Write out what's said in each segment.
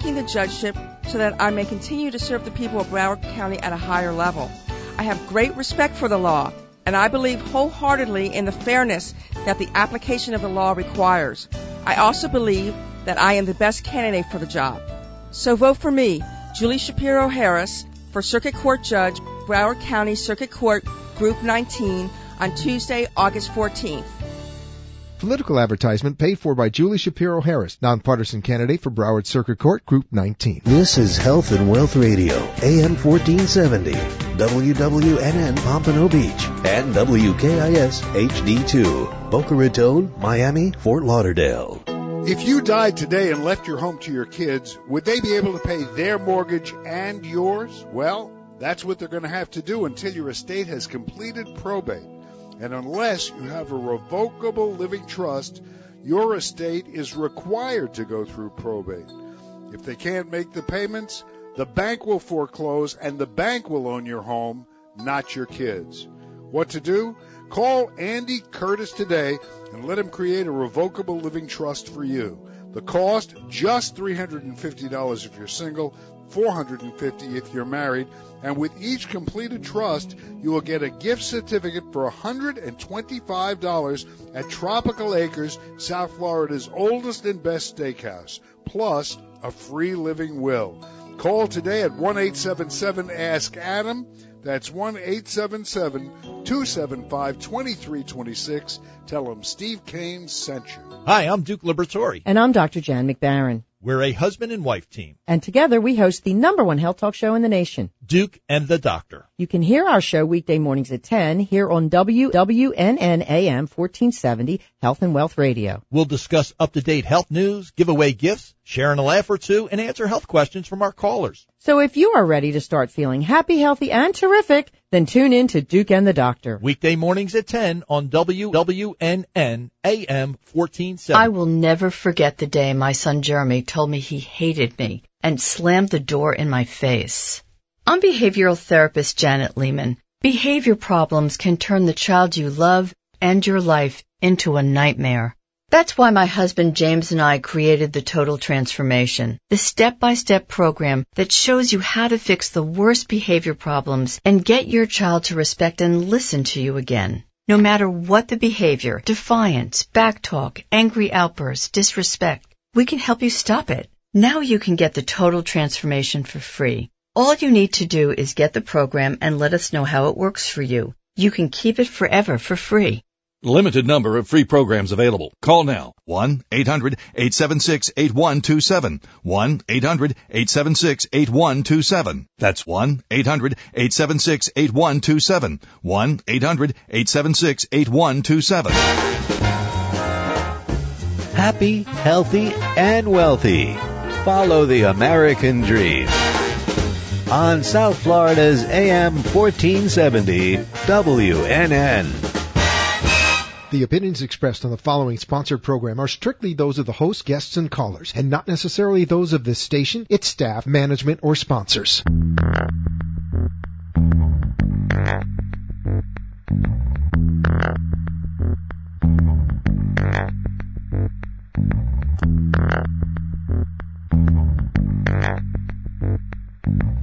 seeking the judgeship so that I may continue to serve the people of Broward County at a higher level. I have great respect for the law, and I believe wholeheartedly in the fairness that the application of the law requires. I also believe that I am the best candidate for the job. So vote for me, Julie Shapiro Harris, for Circuit Court Judge, Broward County Circuit Court, Group 19, on Tuesday, August 14th. Political advertisement paid for by Julie Shapiro Harris, nonpartisan candidate for Broward Circuit Court, Group 19. This is Health and Wealth Radio, AM 1470, WWNN Pompano Beach, and WKIS HD2, Boca Raton, Miami, Fort Lauderdale. If you died today and left your home to your kids, would they be able to pay their mortgage and yours? Well, that's what they're going to have to do until your estate has completed probate. And unless you have a revocable living trust, your estate is required to go through probate. If they can't make the payments, the bank will foreclose and the bank will own your home, not your kids. What to do? Call Andy Curtis today and let him create a revocable living trust for you. The cost just $350 if you're single, 450 if you're married, and with each completed trust, you will get a gift certificate for $125 at Tropical Acres, South Florida's oldest and best steakhouse, plus a free living will. Call today at 1 877 Ask Adam. That's 1 877 275 2326. Tell them Steve Kane sent you. Hi, I'm Duke Liberatore. And I'm Dr. Jan McBarron. We're a husband and wife team. And together we host the number one health talk show in the nation. Duke and the Doctor. You can hear our show weekday mornings at 10 here on WWNN AM 1470 Health and Wealth Radio. We'll discuss up-to-date health news, give away gifts, share in a laugh or two, and answer health questions from our callers. So if you are ready to start feeling happy, healthy, and terrific, then tune in to Duke and the Doctor. Weekday mornings at 10 on WWNN AM 1470. I will never forget the day my son Jeremy told me he hated me and slammed the door in my face. I'm behavioral therapist Janet Lehman. Behavior problems can turn the child you love and your life into a nightmare. That's why my husband James and I created the Total Transformation, the step-by-step program that shows you how to fix the worst behavior problems and get your child to respect and listen to you again. No matter what the behavior, defiance, backtalk, angry outbursts, disrespect, we can help you stop it. Now you can get the Total Transformation for free. All you need to do is get the program and let us know how it works for you. You can keep it forever for free. Limited number of free programs available. Call now. 1-800-876-8127. 1-800-876-8127. That's 1-800-876-8127. 1-800-876-8127. Happy, healthy, and wealthy. Follow the American dream. On South Florida's AM 1470 WNN. The opinions expressed on the following sponsored program are strictly those of the host, guests, and callers, and not necessarily those of this station, its staff, management, or sponsors.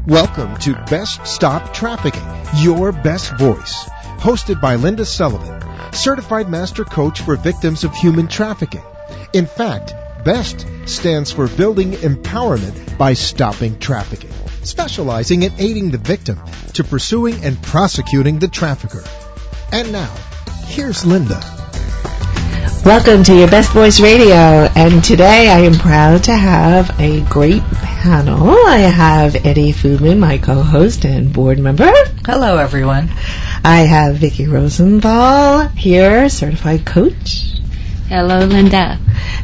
Welcome to Best Stop Trafficking, your best voice. Hosted by Linda Sullivan, certified master coach for victims of human trafficking. In fact, BEST stands for Building Empowerment by Stopping Trafficking, specializing in aiding the victim to pursuing and prosecuting the trafficker. And now, here's Linda. Welcome to your Best Voice Radio, and today I am proud to have a great panel. I have Eddie Foodman, my co-host and board member. Hello, everyone. I have Vicki Rosenthal here, certified coach. Hello, Linda.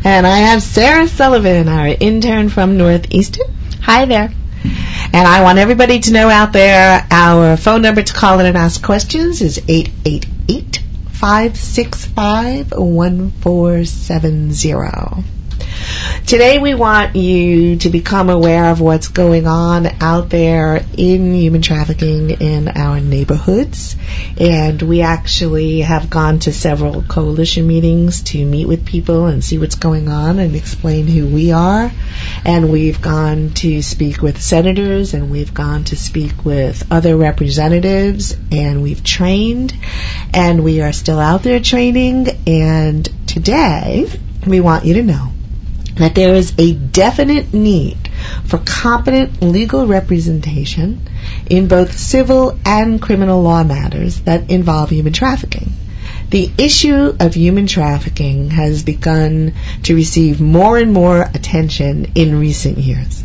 And I have Sarah Sullivan, our intern from Northeastern. Hi there. And I want everybody to know out there, our phone number to call in and ask questions is 888 565 1470. Today we want you to become aware of what's going on out there in human trafficking in our neighborhoods. And we actually have gone to several coalition meetings to meet with people and see what's going on and explain who we are. And we've gone to speak with senators and we've gone to speak with other representatives and we've trained and we are still out there training. And today we want you to know that there is a definite need for competent legal representation in both civil and criminal law matters that involve human trafficking. The issue of human trafficking has begun to receive more and more attention in recent years.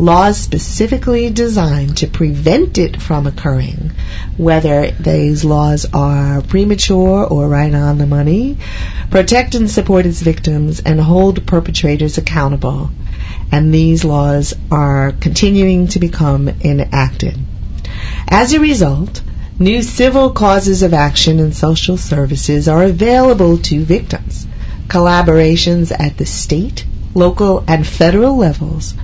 Laws specifically designed to prevent it from occurring, whether these laws are premature or right on the money, protect and support its victims, and hold perpetrators accountable. And these laws are continuing to become enacted. As a result, new civil causes of action and social services are available to victims. Collaborations at the state, local, and federal levels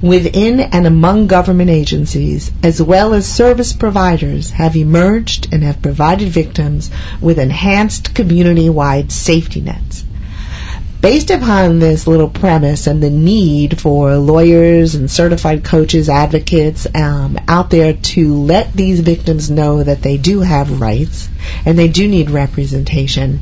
within and among government agencies, as well as service providers, have emerged and have provided victims with enhanced community-wide safety nets. Based upon this little premise and the need for lawyers and certified coaches, advocates um, out there to let these victims know that they do have rights and they do need representation,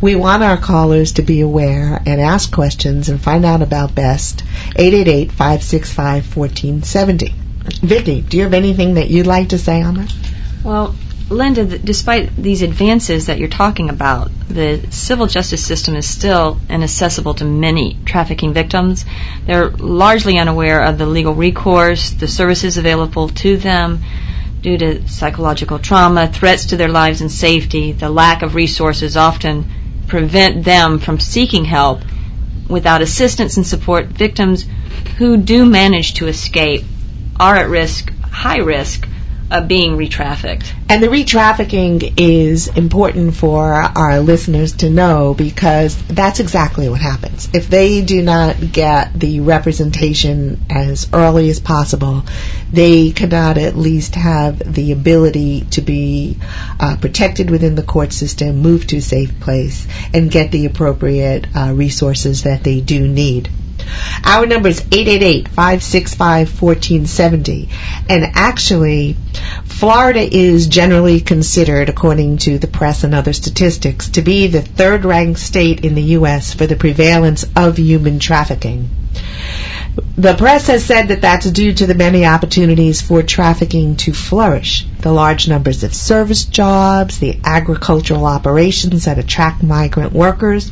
we want our callers to be aware and ask questions and find out about BEST 888-565-1470. Vicki, do you have anything that you'd like to say on that? Well, Linda, despite these advances that you're talking about, the civil justice system is still inaccessible to many trafficking victims. They're largely unaware of the legal recourse, the services available to them due to psychological trauma, threats to their lives and safety. The lack of resources often prevent them from seeking help. Without assistance and support, victims who do manage to escape are at risk, high risk, of being retrafficked. And the retrafficking is important for our listeners to know because that's exactly what happens. If they do not get the representation as early as possible, they cannot at least have the ability to be uh, protected within the court system, move to a safe place, and get the appropriate uh, resources that they do need. Our number is 888-565-1470. And actually, Florida is generally considered, according to the press and other statistics, to be the third ranked state in the U.S. for the prevalence of human trafficking. The press has said that that's due to the many opportunities for trafficking to flourish, the large numbers of service jobs, the agricultural operations that attract migrant workers,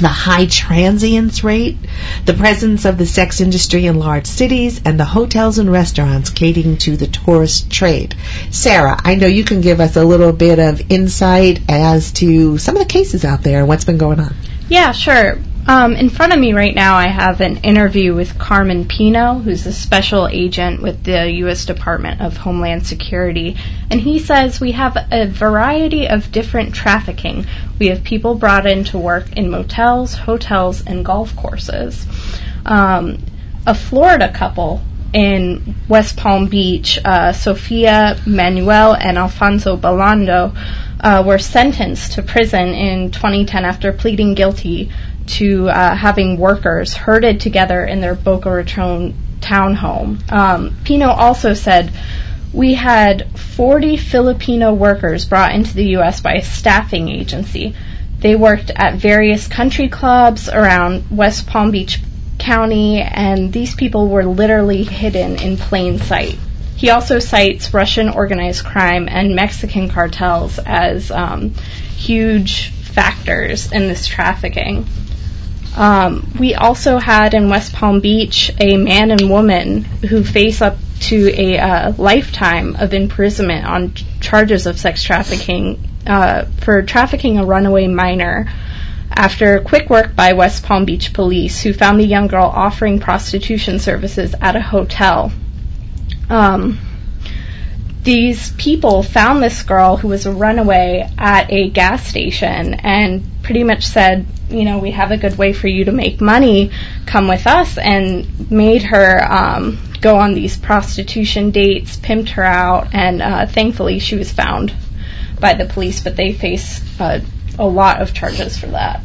the high transience rate, the presence of the sex industry in large cities, and the hotels and restaurants catering to the tourist trade. Sarah, I know you can give us a little bit of insight as to some of the cases out there and what's been going on. Yeah, sure. Um, in front of me right now, I have an interview with Carmen Pino, who's a special agent with the U.S. Department of Homeland Security. And he says we have a variety of different trafficking. We have people brought in to work in motels, hotels, and golf courses. Um, a Florida couple in West Palm Beach, uh, Sofia Manuel and Alfonso Balando, uh, were sentenced to prison in 2010 after pleading guilty to uh, having workers herded together in their Boca Raton townhome. Um, Pino also said, we had 40 Filipino workers brought into the U.S. by a staffing agency. They worked at various country clubs around West Palm Beach County, and these people were literally hidden in plain sight. He also cites Russian organized crime and Mexican cartels as um, huge factors in this trafficking. Um, we also had in West Palm Beach a man and woman who face up to a uh, lifetime of imprisonment on charges of sex trafficking uh, for trafficking a runaway minor after quick work by West Palm Beach police who found the young girl offering prostitution services at a hotel. Um, these people found this girl who was a runaway at a gas station and pretty much said, you know, we have a good way for you to make money, come with us, and made her um, go on these prostitution dates, pimped her out, and uh, thankfully she was found by the police, but they face uh, a lot of charges for that.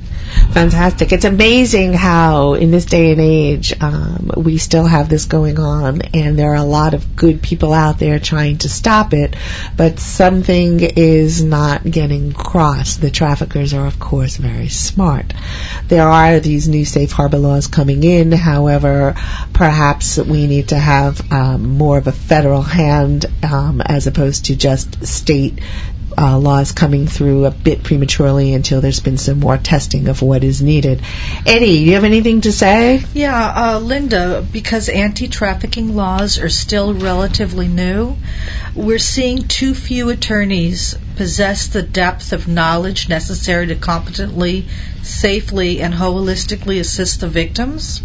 Fantastic. It's amazing how in this day and age um, we still have this going on and there are a lot of good people out there trying to stop it, but something is not getting crossed. The traffickers are of course very smart. There are these new safe harbor laws coming in, however, perhaps we need to have um, more of a federal hand um, as opposed to just state uh, laws coming through a bit prematurely until there's been some more testing of what is needed. Eddie, do you have anything to say? Yeah, uh, Linda, because anti-trafficking laws are still relatively new, we're seeing too few attorneys possess the depth of knowledge necessary to competently, safely, and holistically assist the victims.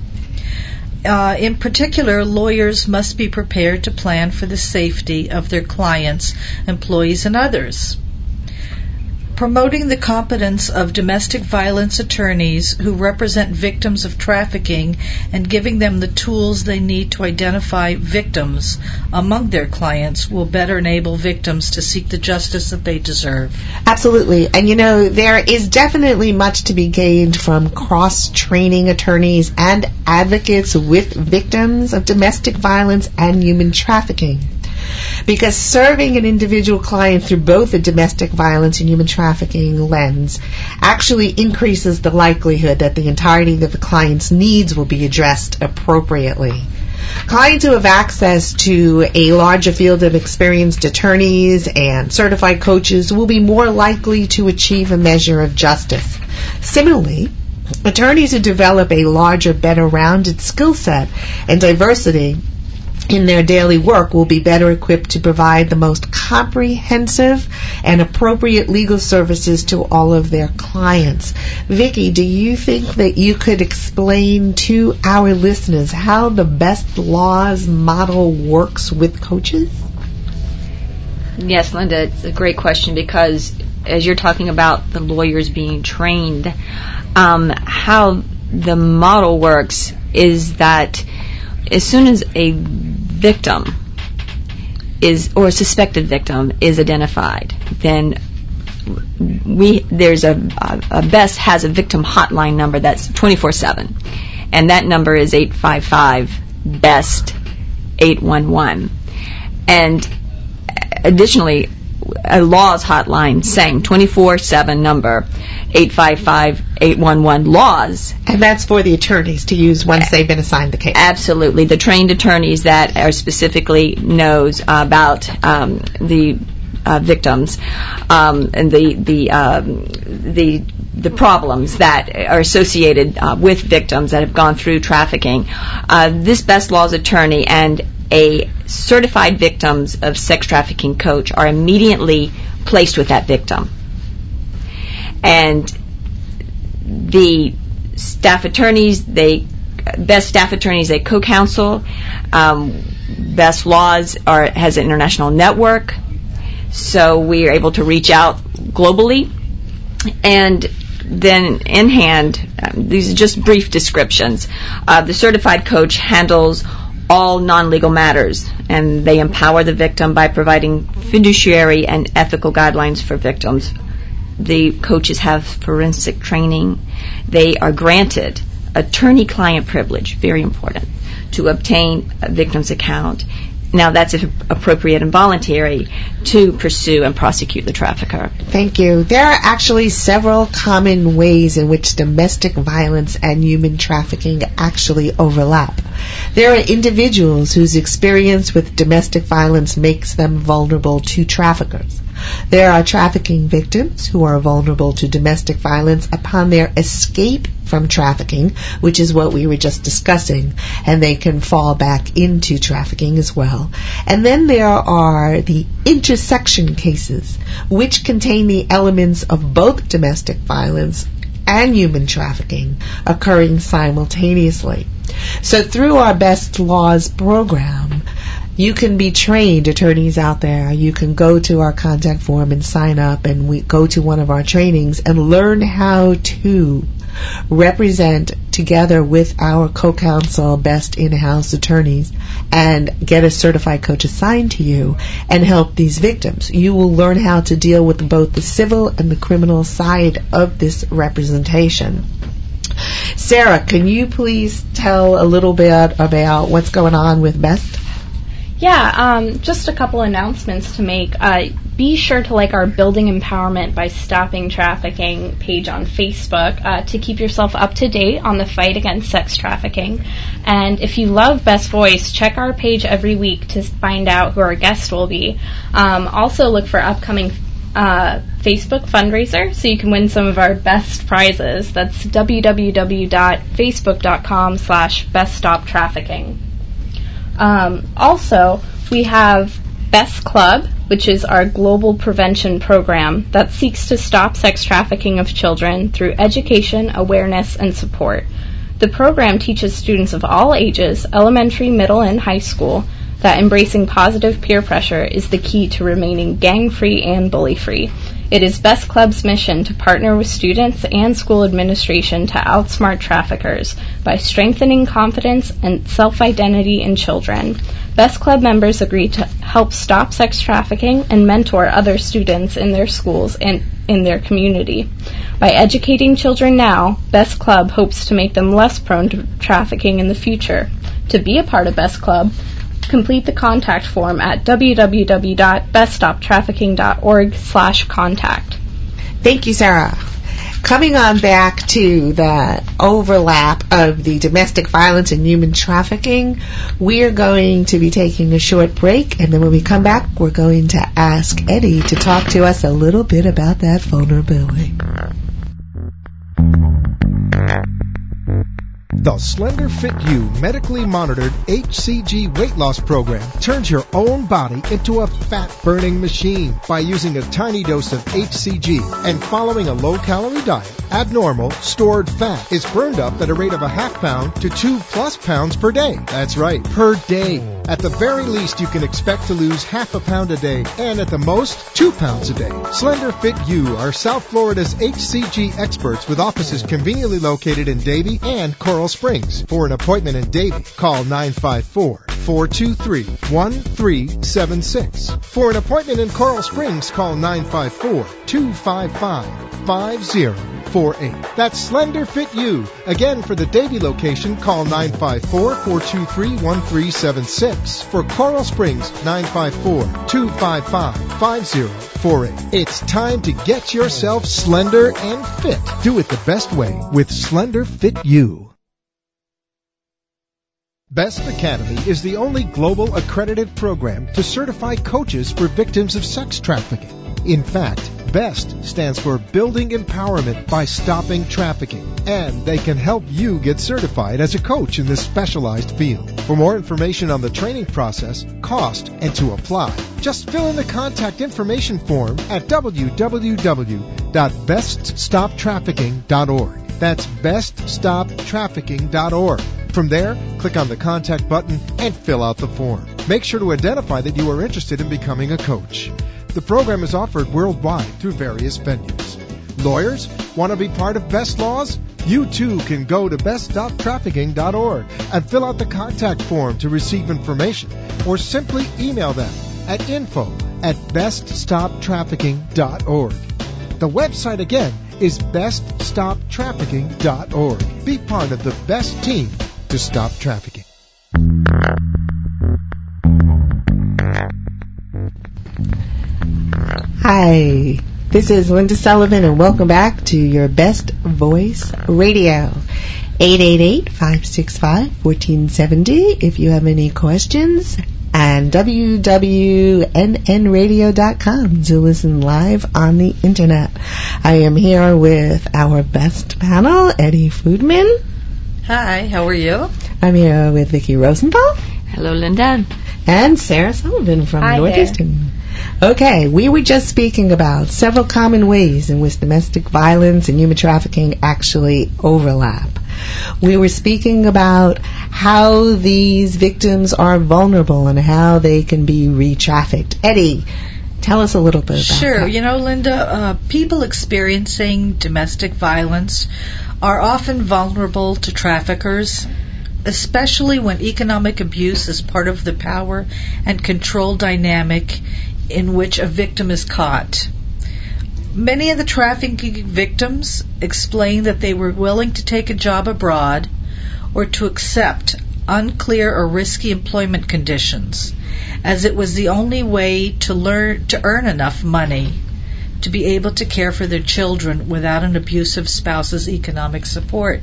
Uh, in particular, lawyers must be prepared to plan for the safety of their clients, employees, and others. Promoting the competence of domestic violence attorneys who represent victims of trafficking and giving them the tools they need to identify victims among their clients will better enable victims to seek the justice that they deserve. Absolutely. And you know, there is definitely much to be gained from cross training attorneys and advocates with victims of domestic violence and human trafficking because serving an individual client through both a domestic violence and human trafficking lens actually increases the likelihood that the entirety of the client's needs will be addressed appropriately. Clients who have access to a larger field of experienced attorneys and certified coaches will be more likely to achieve a measure of justice. Similarly, attorneys who develop a larger, better rounded skill set and diversity in their daily work will be better equipped to provide the most comprehensive and appropriate legal services to all of their clients. Vicki, do you think that you could explain to our listeners how the best laws model works with coaches? Yes, Linda, it's a great question because as you're talking about the lawyers being trained, um, how the model works is that as soon as a victim is or suspected victim is identified, then we there's a, a best has a victim hotline number that's 24/7, and that number is 855 best 811, and additionally a laws hotline saying 24/7 number 855-811 laws. And that's for the attorneys to use once they've been assigned the case. Absolutely. The trained attorneys that are specifically knows about um, the uh, victims um, and the the um, the the problems that are associated uh, with victims that have gone through trafficking. Uh, this best laws attorney and a certified victims of sex trafficking coach are immediately placed with that victim and the staff attorneys, they best staff attorneys they co-counsel. Um, best laws are has an international network, so we are able to reach out globally, and then in hand, um, these are just brief descriptions. Uh, the certified coach handles all non-legal matters, and they empower the victim by providing fiduciary and ethical guidelines for victims the coaches have forensic training. They are granted attorney-client privilege, very important, to obtain a victim's account. Now that's appropriate and voluntary to pursue and prosecute the trafficker. Thank you. There are actually several common ways in which domestic violence and human trafficking actually overlap. There are individuals whose experience with domestic violence makes them vulnerable to traffickers. There are trafficking victims who are vulnerable to domestic violence upon their escape from trafficking, which is what we were just discussing, and they can fall back into trafficking as well. And then there are the intersection cases, which contain the elements of both domestic violence and human trafficking occurring simultaneously. So through our Best Laws program, you can be trained attorneys out there. You can go to our contact form and sign up and we go to one of our trainings and learn how to represent together with our co-counsel best in-house attorneys and get a certified coach assigned to you and help these victims. You will learn how to deal with both the civil and the criminal side of this representation. Sarah, can you please tell a little bit about what's going on with Best? Yeah, um, just a couple announcements to make. Uh, be sure to like our Building Empowerment by Stopping Trafficking page on Facebook uh, to keep yourself up to date on the fight against sex trafficking. And if you love Best Voice, check our page every week to find out who our guest will be. Um, also, look for upcoming uh, Facebook fundraiser so you can win some of our best prizes. That's www.facebook.com slash beststoptrafficking. Um, also, we have Best Club, which is our global prevention program that seeks to stop sex trafficking of children through education, awareness, and support. The program teaches students of all ages, elementary, middle, and high school, that embracing positive peer pressure is the key to remaining gang free and bully free. It is Best Club's mission to partner with students and school administration to outsmart traffickers by strengthening confidence and self identity in children. Best Club members agree to help stop sex trafficking and mentor other students in their schools and in their community. By educating children now, Best Club hopes to make them less prone to trafficking in the future. To be a part of Best Club, complete the contact form at www.beststoptrafficking.org slash contact. Thank you, Sarah. Coming on back to the overlap of the domestic violence and human trafficking, we are going to be taking a short break, and then when we come back, we're going to ask Eddie to talk to us a little bit about that vulnerability. The Slender Fit U medically monitored HCG weight loss program turns your own body into a fat burning machine by using a tiny dose of HCG and following a low calorie diet. Abnormal stored fat is burned up at a rate of a half pound to two plus pounds per day. That's right, per day. At the very least, you can expect to lose half a pound a day and at the most, two pounds a day. Slender Fit U are South Florida's HCG experts with offices conveniently located in Davie and Coral Springs. For an appointment in Davie, call 954-423-1376. For an appointment in Coral Springs, call 954-255-5048. That's Slender Fit You. Again, for the Davie location, call 954-423-1376. For Coral Springs, 954-255-5048. It's time to get yourself slender and fit. Do it the best way with Slender Fit U. Best Academy is the only global accredited program to certify coaches for victims of sex trafficking. In fact, BEST stands for Building Empowerment by Stopping Trafficking, and they can help you get certified as a coach in this specialized field. For more information on the training process, cost, and to apply, just fill in the contact information form at www.beststoptrafficking.org. That's beststoptrafficking.org. From there, click on the contact button and fill out the form. Make sure to identify that you are interested in becoming a coach. The program is offered worldwide through various venues. Lawyers want to be part of Best Laws? You too can go to beststoptrafficking.org and fill out the contact form to receive information or simply email them at info at beststoptrafficking.org. The website again is beststoptrafficking.org. Be part of the best team to stop trafficking. Hi, this is Linda Sullivan, and welcome back to your Best Voice Radio. 888-565-1470 if you have any questions and www.nnradio.com to listen live on the internet. I am here with our best panel, Eddie Foodman. Hi, how are you? I'm here with Vicki Rosenthal. Hello, Linda. And Sarah Sullivan from Hi Northeastern. Okay, we were just speaking about several common ways in which domestic violence and human trafficking actually overlap. We were speaking about how these victims are vulnerable and how they can be re-trafficked. Eddie, tell us a little bit about Sure. that. You know, Linda, uh, people experiencing domestic violence are often vulnerable to traffickers, especially when economic abuse is part of the power and control dynamic in which a victim is caught. Many of the trafficking victims explain that they were willing to take a job abroad or to accept unclear or risky employment conditions, as it was the only way to learn to earn enough money to be able to care for their children without an abusive spouse's economic support.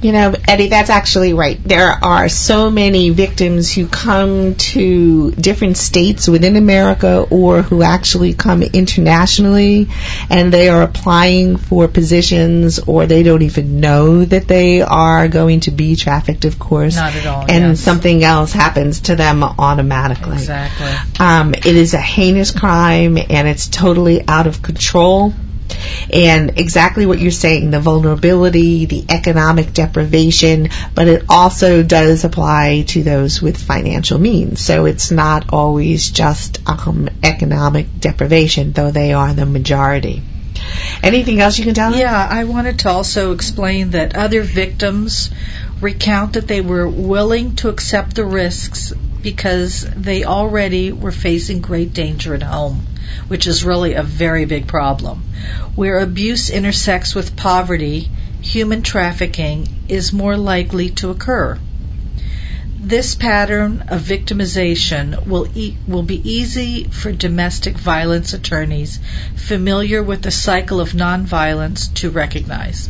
You know, Eddie, that's actually right. There are so many victims who come to different states within America or who actually come internationally and they are applying for positions or they don't even know that they are going to be trafficked, of course. Not at all, And yes. something else happens to them automatically. Exactly. Um, it is a heinous crime and it's totally out of control. And exactly what you're saying, the vulnerability, the economic deprivation, but it also does apply to those with financial means. So it's not always just um, economic deprivation, though they are the majority. Anything else you can tell us? Yeah, I wanted to also explain that other victims recount that they were willing to accept the risks because they already were facing great danger at home, which is really a very big problem. Where abuse intersects with poverty, human trafficking is more likely to occur. This pattern of victimization will e- will be easy for domestic violence attorneys familiar with the cycle of nonviolence to recognize.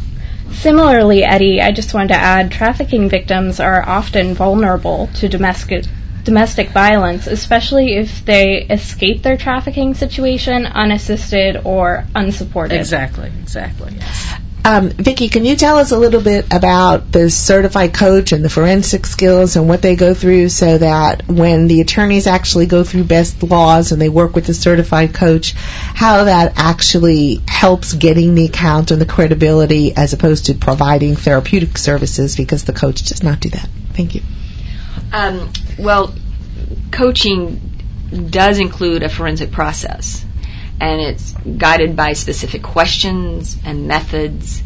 Similarly, Eddie, I just wanted to add trafficking victims are often vulnerable to domestic domestic violence, especially if they escape their trafficking situation unassisted or unsupported. Exactly, exactly. Yes. Um, Vicki, can you tell us a little bit about the certified coach and the forensic skills and what they go through so that when the attorneys actually go through best laws and they work with the certified coach, how that actually helps getting the account and the credibility as opposed to providing therapeutic services because the coach does not do that. Thank you. Um, well, coaching does include a forensic process, and it's guided by specific questions and methods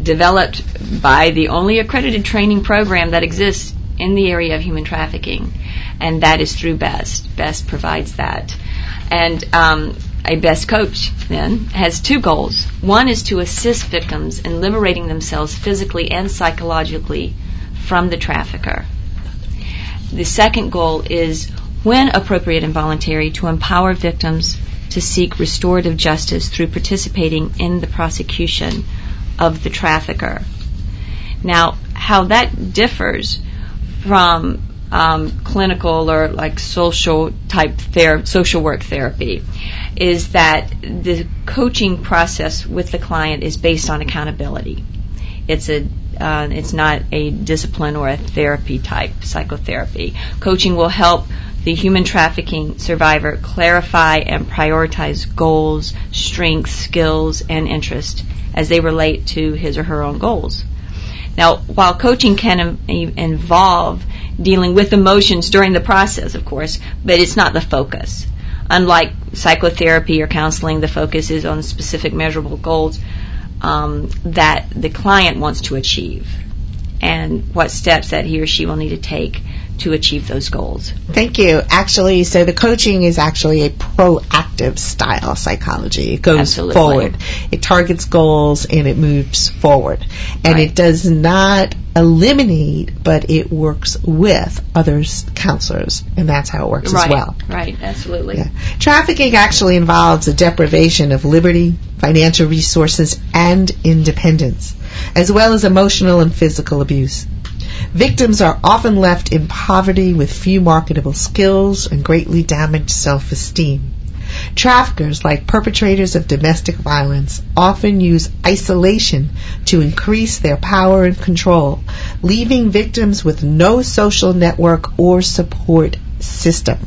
developed by the only accredited training program that exists in the area of human trafficking, and that is through BEST. BEST provides that. And um, a BEST coach then has two goals. One is to assist victims in liberating themselves physically and psychologically from the trafficker. The second goal is, when appropriate and voluntary, to empower victims to seek restorative justice through participating in the prosecution of the trafficker. Now, how that differs from um, clinical or like social type ther- social work therapy is that the coaching process with the client is based on accountability. It's a uh, it's not a discipline or a therapy type psychotherapy. Coaching will help the human trafficking survivor clarify and prioritize goals, strengths, skills, and interests as they relate to his or her own goals. Now, while coaching can Im- involve dealing with emotions during the process, of course, but it's not the focus. Unlike psychotherapy or counseling, the focus is on specific measurable goals um, that the client wants to achieve. And what steps that he or she will need to take to achieve those goals. Thank you. Actually, so the coaching is actually a proactive style psychology. It goes Absolutely. forward. It targets goals and it moves forward. And Right. it does not eliminate, but it works with other s- counselors. And that's how it works right. as well. Right. Absolutely. Yeah. Trafficking actually involves a deprivation of liberty, financial resources, and independence, as well as emotional and physical abuse. Victims are often left in poverty with few marketable skills and greatly damaged self-esteem. Traffickers, like perpetrators of domestic violence, often use isolation to increase their power and control, leaving victims with no social network or support system.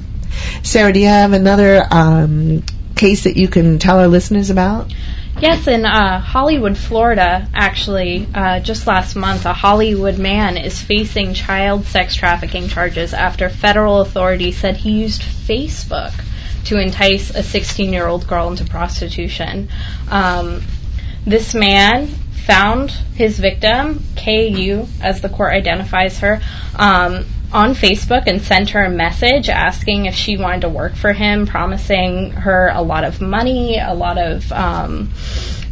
Sarah, do you have another um, case that you can tell our listeners about? Yes, in uh, Hollywood, Florida, actually, uh, just last month, a Hollywood man is facing child sex trafficking charges after federal authorities said he used Facebook to entice a 16 year old girl into prostitution. Um, this man found his victim, KU, as the court identifies her, um, on Facebook and sent her a message asking if she wanted to work for him, promising her a lot of money, a lot of um,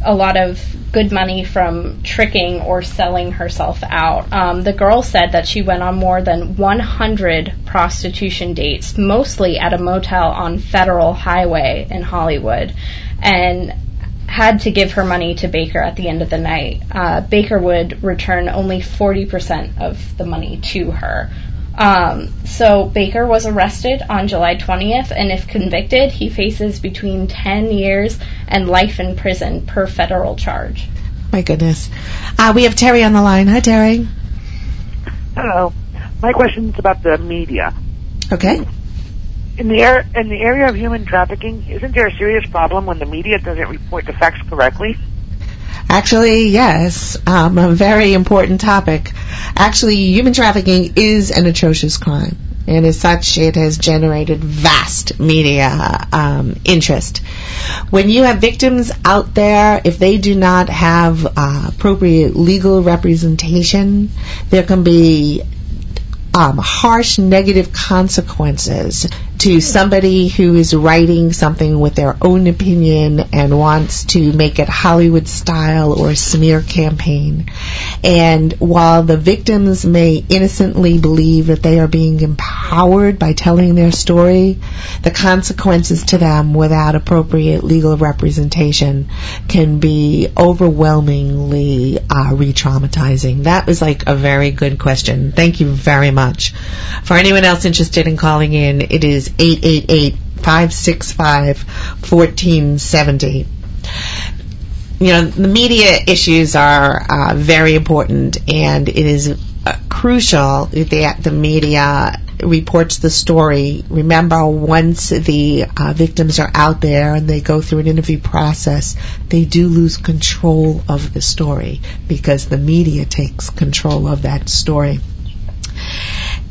a lot of good money from tricking or selling herself out. Um, the girl said that she went on more than 100 prostitution dates, mostly at a motel on Federal Highway in Hollywood, and had to give her money to Baker at the end of the night. Uh, Baker would return only 40% of the money to her. Um, so Baker was arrested on July 20th, and if convicted, he faces between 10 years and life in prison per federal charge. My goodness. Uh, we have Terry on the line. Hi, Terry. Hello. My question is about the media. Okay. In the, air, in the area of human trafficking, isn't there a serious problem when the media doesn't report the facts correctly? Actually, yes. Um, a very important topic. Actually, human trafficking is an atrocious crime. And as such, it has generated vast media um, interest. When you have victims out there, if they do not have uh, appropriate legal representation, there can be um, harsh negative consequences to somebody who is writing something with their own opinion and wants to make it Hollywood style or smear campaign. And while the victims may innocently believe that they are being empowered by telling their story, the consequences to them without appropriate legal representation can be overwhelmingly uh, re-traumatizing. That was like a very good question. Thank you very much. For anyone else interested in calling in, it is 888-565-1470 you know, the media issues are uh, very important, and it is uh, crucial that the media reports the story. Remember, once the uh, victims are out there and they go through an interview process, they do lose control of the story because the media takes control of that story.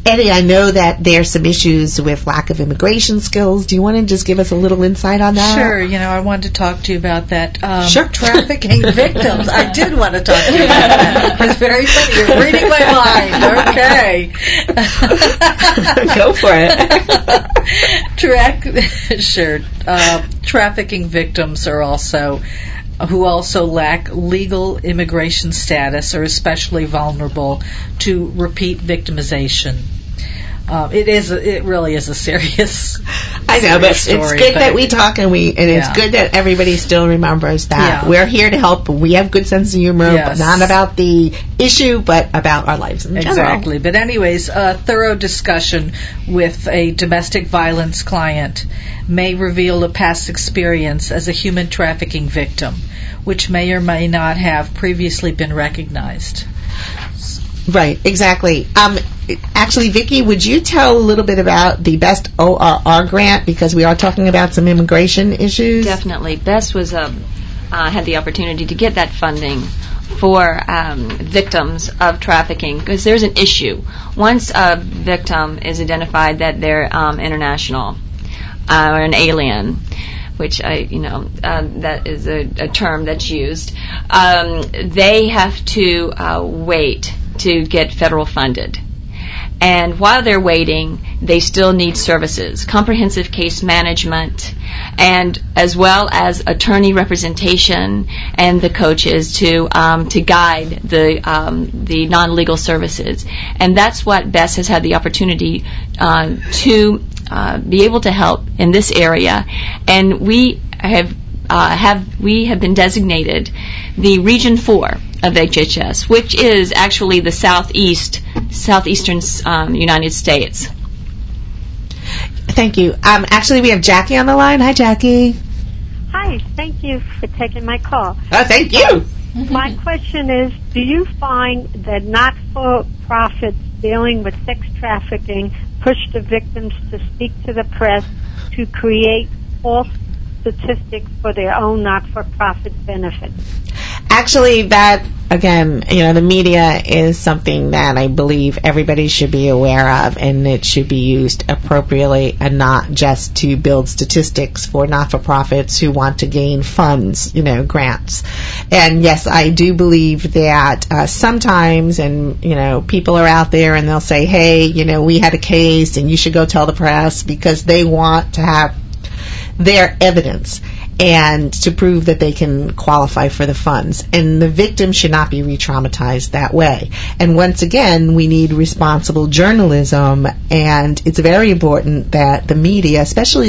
Eddie, I know that there's some issues with lack of immigration skills. Do you want to just give us a little insight on that? Sure. You know, I wanted to talk to you about that. Um, Sure. Trafficking victims. I did want to talk to you about that. It's very funny. You're reading my mind. Okay. Go for it. Track, sure. Uh, trafficking victims are also who also lack legal immigration status are especially vulnerable to repeat victimization. Um, it is. It really is a serious. I know, but serious it's good but- that we talk and we, and Yeah. it's good that everybody still remembers that Yeah. we're here to help. We have good sense of humor, Yes. not about the issue, but about our lives in general. Exactly. But anyways, a thorough discussion with a domestic violence client may reveal a past experience as a human trafficking victim, which may or may not have previously been recognized. Right, exactly. Um, actually, Vicki, would you tell a little bit about the Best ORR grant because we are talking about some immigration issues? Definitely. Best was um, uh, had the opportunity to get that funding for um, victims of trafficking because there's an issue. Once a victim is identified that they're um, international uh, or an alien, which I, you know, um, that is a, a term that's used, um, they have to uh, wait to get federal funded. And while they're waiting, they still need services, comprehensive case management, and as well as attorney representation and the coaches to um, to guide the um, the non-legal services. And that's what Best has had the opportunity uh, to uh, be able to help in this area. And we have uh, have we have been designated the Region Four of HHS, which is actually the southeast southeastern um, United States. Thank you. Um, actually, we have Jackie on the line. Hi, Jackie. Hi, thank you for taking my call. Oh, thank you. My question is, do you find that not-for-profits dealing with sex trafficking push the victims to speak to the press to create false statistics for their own not-for-profit benefit. Actually, that again, you know, the media is something that I believe everybody should be aware of, and it should be used appropriately, and not just to build statistics for not-for-profits who want to gain funds, you know, grants. And yes, I do believe that uh, sometimes, and you know, people are out there and they'll say, "Hey, you know, we had a case, and you should go tell the press," because they want to have their evidence and to prove that they can qualify for the funds. And the victim should not be re-traumatized that way. And once again, we need responsible journalism and it's very important that the media, especially